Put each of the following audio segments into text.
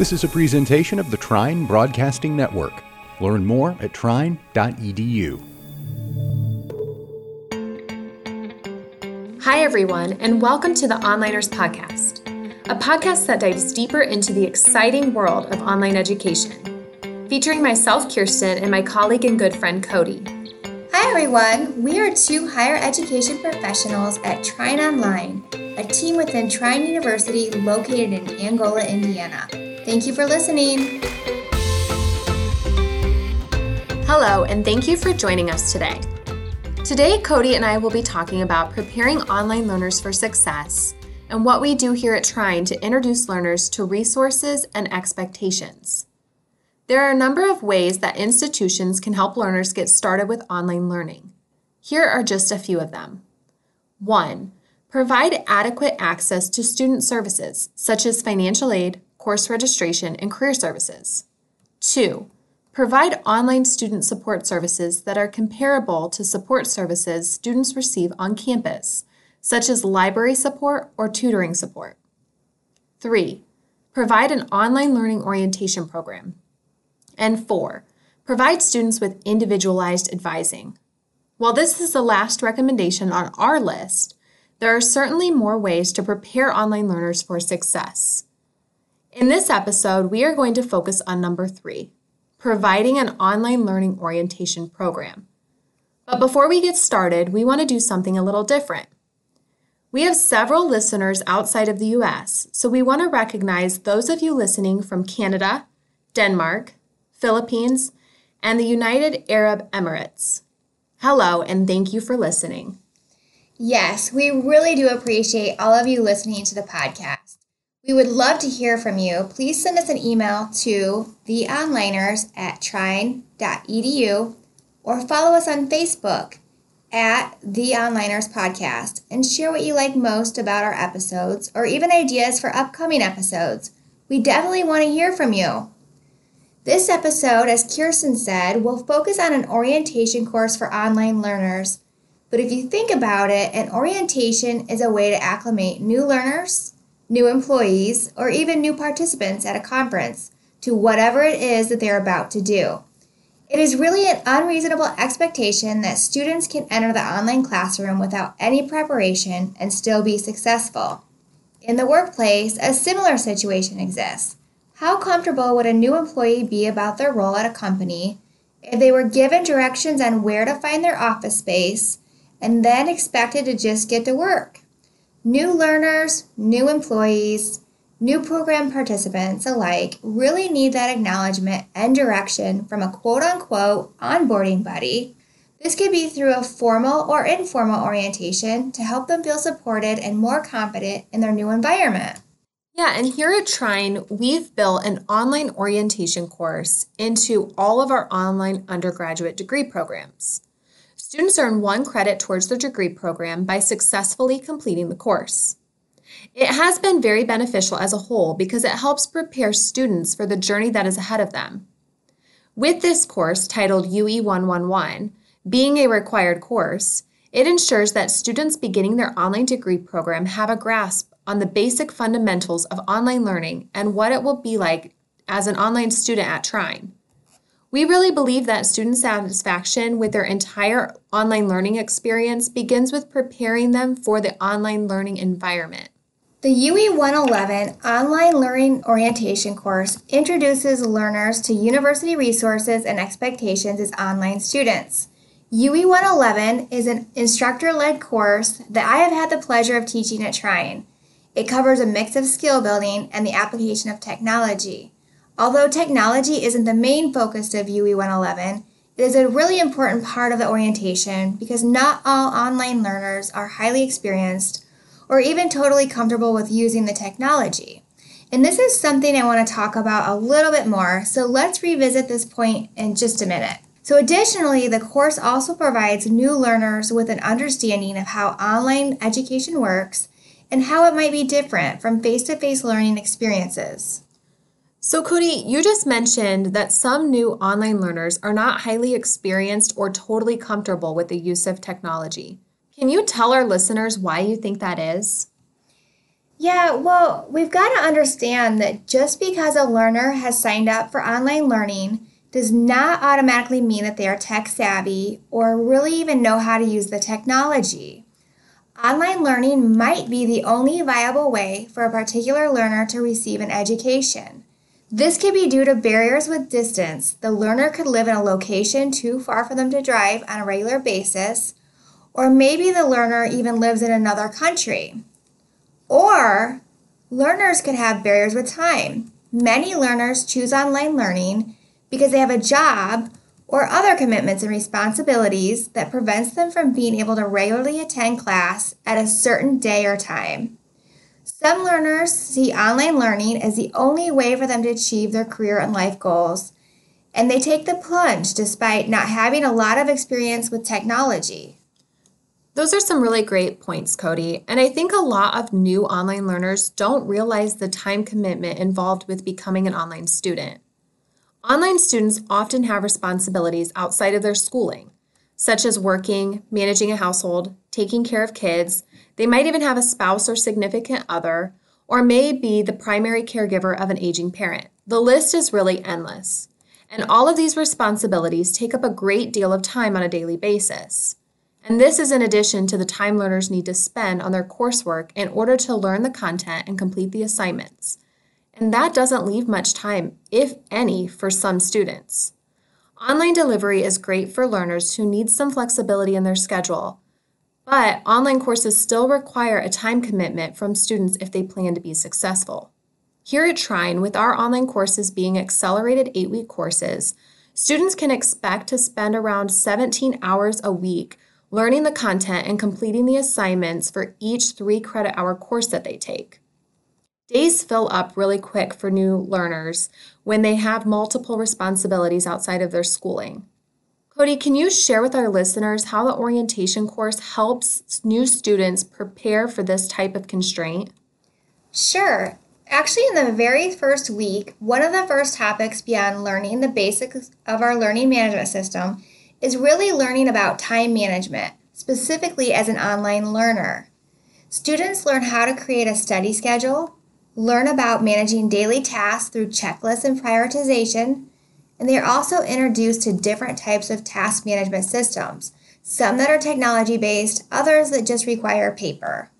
This is a presentation of the Trine Broadcasting Network. Learn more at trine.edu. Hi, everyone, and welcome to the Onliners Podcast, a podcast that dives deeper into the exciting world of online education, featuring myself, Keirsten, and my colleague and good friend, Kodi. Hi, everyone. We are two higher education professionals at Trine Online, a team within Trine University located in Angola, Indiana. Thank you for listening. Hello, and thank you for joining us today. Today, Kodi and I will be talking about preparing online learners for success and what we do here at Trine to introduce learners to resources and expectations. There are a number of ways that institutions can help learners get started with online learning. Here are just a few of them. 1. Provide adequate access to student services, such as financial aid, course registration, and career services. 2. Provide online student support services that are comparable to support services students receive on campus, such as library support or tutoring support. 3. Provide an online learning orientation program. And 4. Provide students with individualized advising. While this is the last recommendation on our list, there are certainly more ways to prepare online learners for success. In this episode, we are going to focus on number three providing an online learning orientation program. But before we get started, we want to do something a little different. We have several listeners outside of the US, so we want to recognize those of you listening from Canada, Denmark, Philippines, and the United Arab Emirates. Hello, and thank you for listening. Yes, we really do appreciate all of you listening to the podcast. We would love to hear from you. Please send us an email to theonliners at trine.edu or follow us on Facebook at The Onliners Podcast and share what you like most about our episodes or even ideas for upcoming episodes. We definitely want to hear from you. This episode, as Keirsten said, will focus on an orientation course for online learners. But if you think about it, an orientation is a way to acclimate new learners new employees, or even new participants at a conference to whatever it is that they're about to do. It is really an unreasonable expectation that students can enter the online classroom without any preparation and still be successful. In the workplace, a similar situation exists. How comfortable would a new employee be about their role at a company if they were given directions on where to find their office space and then expected to just get to work? New learners, new employees, new program participants alike really need that acknowledgement and direction from a quote unquote onboarding buddy. This could be through a formal or informal orientation to help them feel supported and more confident in their new environment. Yeah, and here at Trine, we've built an online orientation course into all of our online undergraduate degree programs. Students earn one credit towards their degree program by successfully completing the course. It has been very beneficial as a whole because it helps prepare students for the journey that is ahead of them. With this course, titled UE 111, being a required course, it ensures that students beginning their online degree program have a grasp on the basic fundamentals of online learning and what it will be like as an online student at Trine. We really believe that student satisfaction with their entire online learning experience begins with preparing them for the online learning environment. The UE 111 Online Learning Orientation course introduces learners to university resources and expectations as online students. UE 111 is an instructor led course that I have had the pleasure of teaching at Trine. It covers a mix of skill building and the application of technology. Although technology isn't the main focus of UE 111, it is a really important part of the orientation because not all online learners are highly experienced or even totally comfortable with using the technology. And this is something I want to talk about a little bit more, so let's revisit this point in just a minute. So, additionally, the course also provides new learners with an understanding of how online education works and how it might be different from face to face learning experiences. So, Kodi, you just mentioned that some new online learners are not highly experienced or totally comfortable with the use of technology. Can you tell our listeners why you think that is? Yeah, well, we've got to understand that just because a learner has signed up for online learning does not automatically mean that they are tech savvy or really even know how to use the technology. Online learning might be the only viable way for a particular learner to receive an education. This could be due to barriers with distance. The learner could live in a location too far for them to drive on a regular basis, or maybe the learner even lives in another country. Or learners could have barriers with time. Many learners choose online learning because they have a job or other commitments and responsibilities that prevents them from being able to regularly attend class at a certain day or time. Some learners see online learning as the only way for them to achieve their career and life goals, and they take the plunge despite not having a lot of experience with technology. Those are some really great points, Kodi. And I think a lot of new online learners don't realize the time commitment involved with becoming an online student. Online students often have responsibilities outside of their schooling, such as working, managing a household, taking care of kids. They might even have a spouse or significant other, or may be the primary caregiver of an aging parent. The list is really endless. And all of these responsibilities take up a great deal of time on a daily basis. And this is in addition to the time learners need to spend on their coursework in order to learn the content and complete the assignments. And that doesn't leave much time, if any, for some students. Online delivery is great for learners who need some flexibility in their schedule, but online courses still require a time commitment from students if they plan to be successful. Here at Trine, with our online courses being accelerated eight week courses, students can expect to spend around 17 hours a week learning the content and completing the assignments for each three credit hour course that they take. Days fill up really quick for new learners when they have multiple responsibilities outside of their schooling. Kodi, can you share with our listeners how the orientation course helps new students prepare for this type of constraint? Sure. Actually, in the very first week, one of the first topics beyond learning the basics of our learning management system is really learning about time management, specifically as an online learner. Students learn how to create a study schedule, learn about managing daily tasks through checklists and prioritization, and they are also introduced to different types of task management systems, some that are technology based, others that just require paper.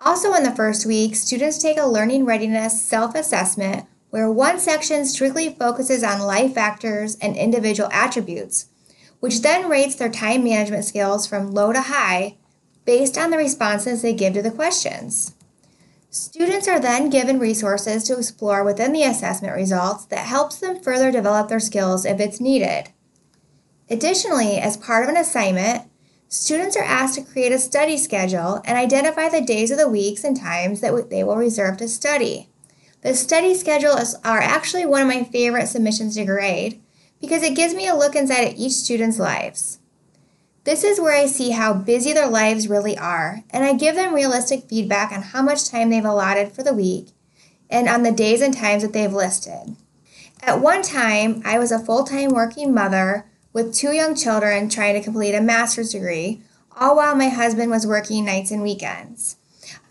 Also, in the first week, students take a learning readiness self assessment where one section strictly focuses on life factors and individual attributes, which then rates their time management skills from low to high based on the responses they give to the questions. Students are then given resources to explore within the assessment results that helps them further develop their skills if it's needed. Additionally, as part of an assignment, students are asked to create a study schedule and identify the days of the weeks and times that they will reserve to study. The study schedules are actually one of my favorite submissions to grade because it gives me a look inside of each student's lives. This is where I see how busy their lives really are, and I give them realistic feedback on how much time they've allotted for the week and on the days and times that they've listed. At one time, I was a full time working mother with two young children trying to complete a master's degree, all while my husband was working nights and weekends.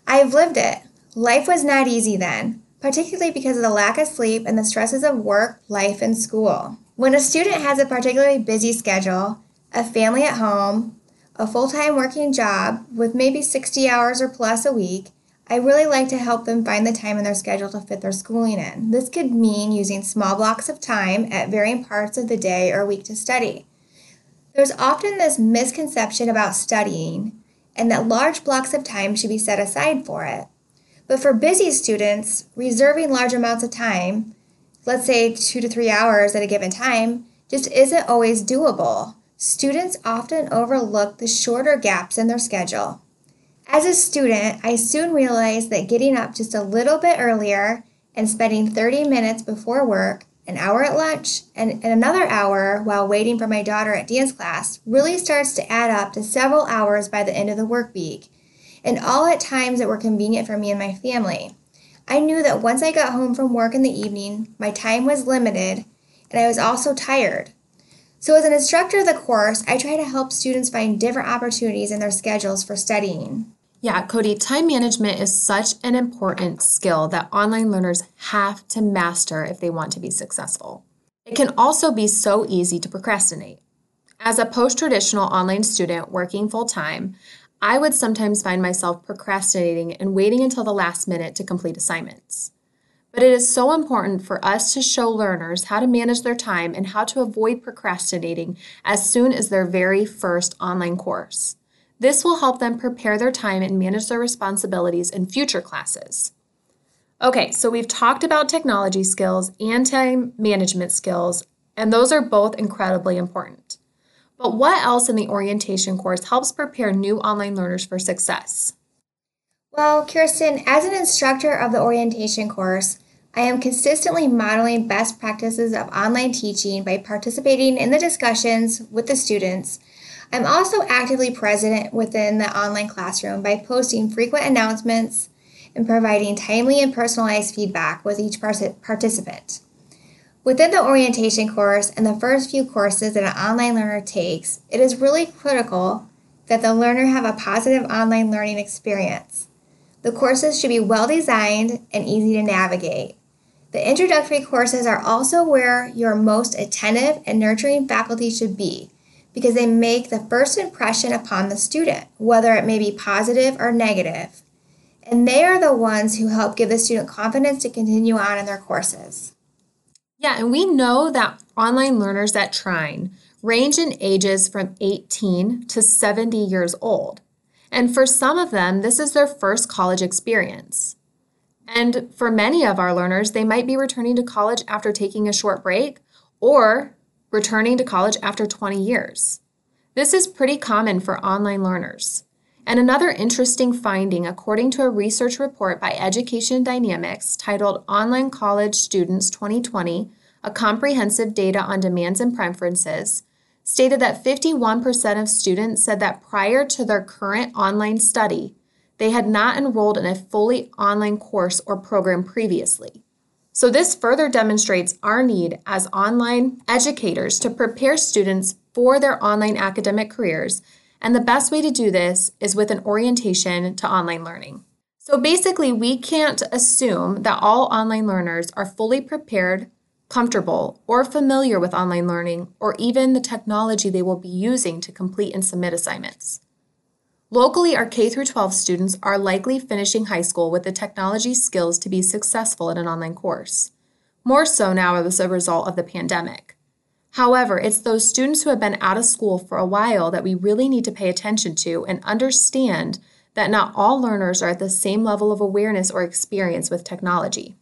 I've lived it. Life was not easy then, particularly because of the lack of sleep and the stresses of work, life, and school. When a student has a particularly busy schedule, a family at home, a full time working job with maybe 60 hours or plus a week, I really like to help them find the time in their schedule to fit their schooling in. This could mean using small blocks of time at varying parts of the day or week to study. There's often this misconception about studying and that large blocks of time should be set aside for it. But for busy students, reserving large amounts of time let's say two to three hours at a given time, just isn't always doable. Students often overlook the shorter gaps in their schedule. As a student, I soon realized that getting up just a little bit earlier and spending 30 minutes before work, an hour at lunch, and, and another hour while waiting for my daughter at dance class really starts to add up to several hours by the end of the work week, and all at times that were convenient for me and my family. I knew that once I got home from work in the evening, my time was limited and I was also tired. So, as an instructor of the course, I try to help students find different opportunities in their schedules for studying. Yeah, Kodi, time management is such an important skill that online learners have to master if they want to be successful. It can also be so easy to procrastinate. As a post traditional online student working full time, I would sometimes find myself procrastinating and waiting until the last minute to complete assignments. But it is so important for us to show learners how to manage their time and how to avoid procrastinating as soon as their very first online course. This will help them prepare their time and manage their responsibilities in future classes. Okay, so we've talked about technology skills and time management skills, and those are both incredibly important. But what else in the orientation course helps prepare new online learners for success? Well, Keirsten, as an instructor of the orientation course, I am consistently modeling best practices of online teaching by participating in the discussions with the students I'm also actively present within the online classroom by posting frequent announcements and providing timely and personalized feedback with each participant. Within the orientation course and the first few courses that an online learner takes, it is really critical that the learner have a positive online learning experience. The courses should be well designed and easy to navigate. The introductory courses are also where your most attentive and nurturing faculty should be because they make the first impression upon the student, whether it may be positive or negative. And they are the ones who help give the student confidence to continue on in their courses. Yeah, and we know that online learners at Trine range in ages from 18 to 70 years old. And for some of them, this is their first college experience. And for many of our learners, they might be returning to college after taking a short break, or returning to college after 20 years. This is pretty common for online learners. And another interesting finding, according to a research report by Education Dynamics titled Online College Students 2020 A Comprehensive Data on Demands and Preferences, stated that 51% of students said that prior to their current online study, they had not enrolled in a fully online course or program previously. So, this further demonstrates our need as online educators to prepare students for their online academic careers. And the best way to do this is with an orientation to online learning. So, basically, we can't assume that all online learners are fully prepared, comfortable, or familiar with online learning or even the technology they will be using to complete and submit assignments. Locally, our K 12 students are likely finishing high school with the technology skills to be successful in an online course. More so now as a result of the pandemic. However, it's those students who have been out of school for a while that we really need to pay attention to and understand that not all learners are at the same level of awareness or experience with technology.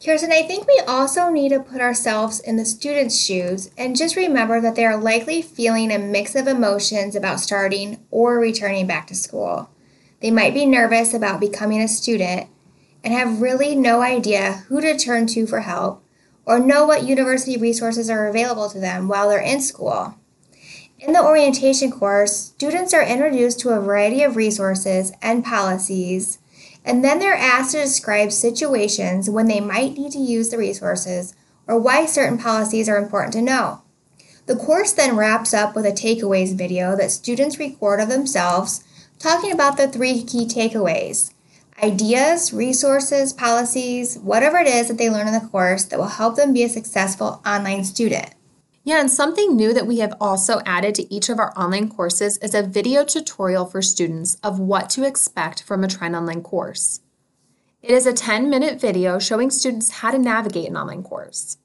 Keirsten, I think we also need to put ourselves in the students' shoes and just remember that they are likely feeling a mix of emotions about starting or returning back to school. They might be nervous about becoming a student and have really no idea who to turn to for help or know what university resources are available to them while they're in school. In the orientation course, students are introduced to a variety of resources and policies and then they're asked to describe situations when they might need to use the resources or why certain policies are important to know. The course then wraps up with a takeaways video that students record of themselves talking about the three key takeaways ideas, resources, policies, whatever it is that they learn in the course that will help them be a successful online student. Yeah, and something new that we have also added to each of our online courses is a video tutorial for students of what to expect from a Trine Online course. It is a 10 minute video showing students how to navigate an online course.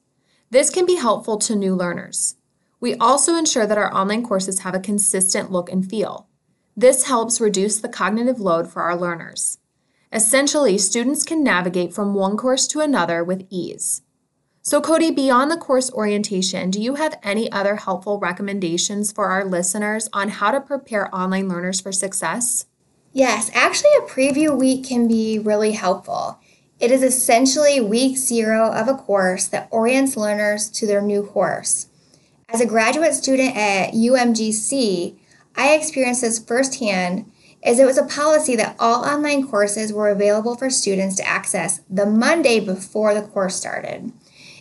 This can be helpful to new learners. We also ensure that our online courses have a consistent look and feel. This helps reduce the cognitive load for our learners. Essentially, students can navigate from one course to another with ease. So, Kodi, beyond the course orientation, do you have any other helpful recommendations for our listeners on how to prepare online learners for success? Yes, actually, a preview week can be really helpful. It is essentially week zero of a course that orients learners to their new course. As a graduate student at UMGC, I experienced this firsthand as it was a policy that all online courses were available for students to access the Monday before the course started.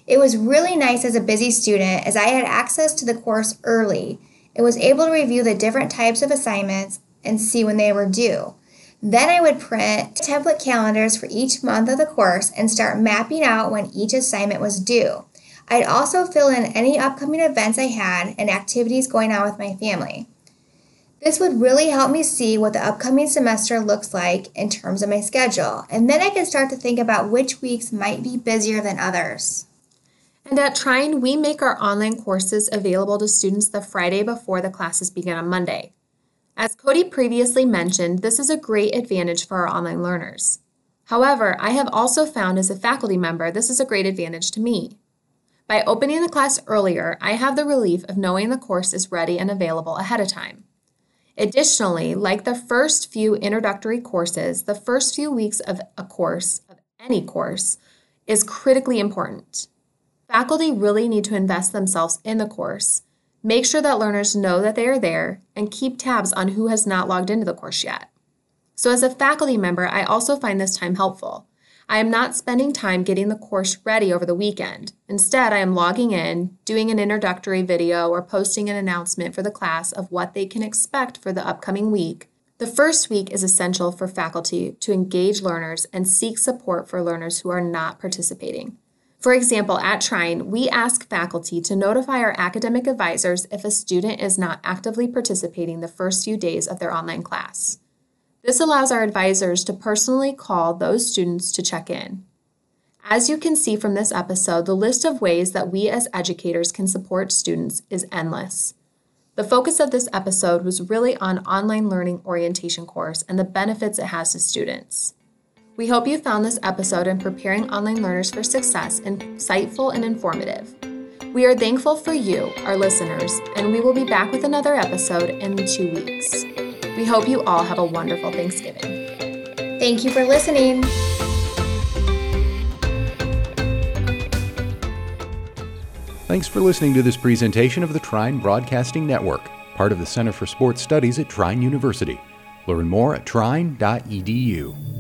It was really nice as a busy student as I had access to the course early and was able to review the different types of assignments and see when they were due. Then I would print template calendars for each month of the course and start mapping out when each assignment was due. I'd also fill in any upcoming events I had and activities going on with my family. This would really help me see what the upcoming semester looks like in terms of my schedule, and then I can start to think about which weeks might be busier than others. And at Trine, we make our online courses available to students the Friday before the classes begin on Monday. As Kodi previously mentioned, this is a great advantage for our online learners. However, I have also found as a faculty member this is a great advantage to me. By opening the class earlier, I have the relief of knowing the course is ready and available ahead of time. Additionally, like the first few introductory courses, the first few weeks of a course, of any course, is critically important. Faculty really need to invest themselves in the course, make sure that learners know that they are there, and keep tabs on who has not logged into the course yet. So, as a faculty member, I also find this time helpful. I am not spending time getting the course ready over the weekend. Instead, I am logging in, doing an introductory video, or posting an announcement for the class of what they can expect for the upcoming week. The first week is essential for faculty to engage learners and seek support for learners who are not participating. For example, at Trine, we ask faculty to notify our academic advisors if a student is not actively participating the first few days of their online class. This allows our advisors to personally call those students to check in. As you can see from this episode, the list of ways that we as educators can support students is endless. The focus of this episode was really on online learning orientation course and the benefits it has to students. We hope you found this episode in preparing online learners for success insightful and informative. We are thankful for you, our listeners, and we will be back with another episode in two weeks. We hope you all have a wonderful Thanksgiving. Thank you for listening. Thanks for listening to this presentation of the Trine Broadcasting Network, part of the Center for Sports Studies at Trine University. Learn more at trine.edu.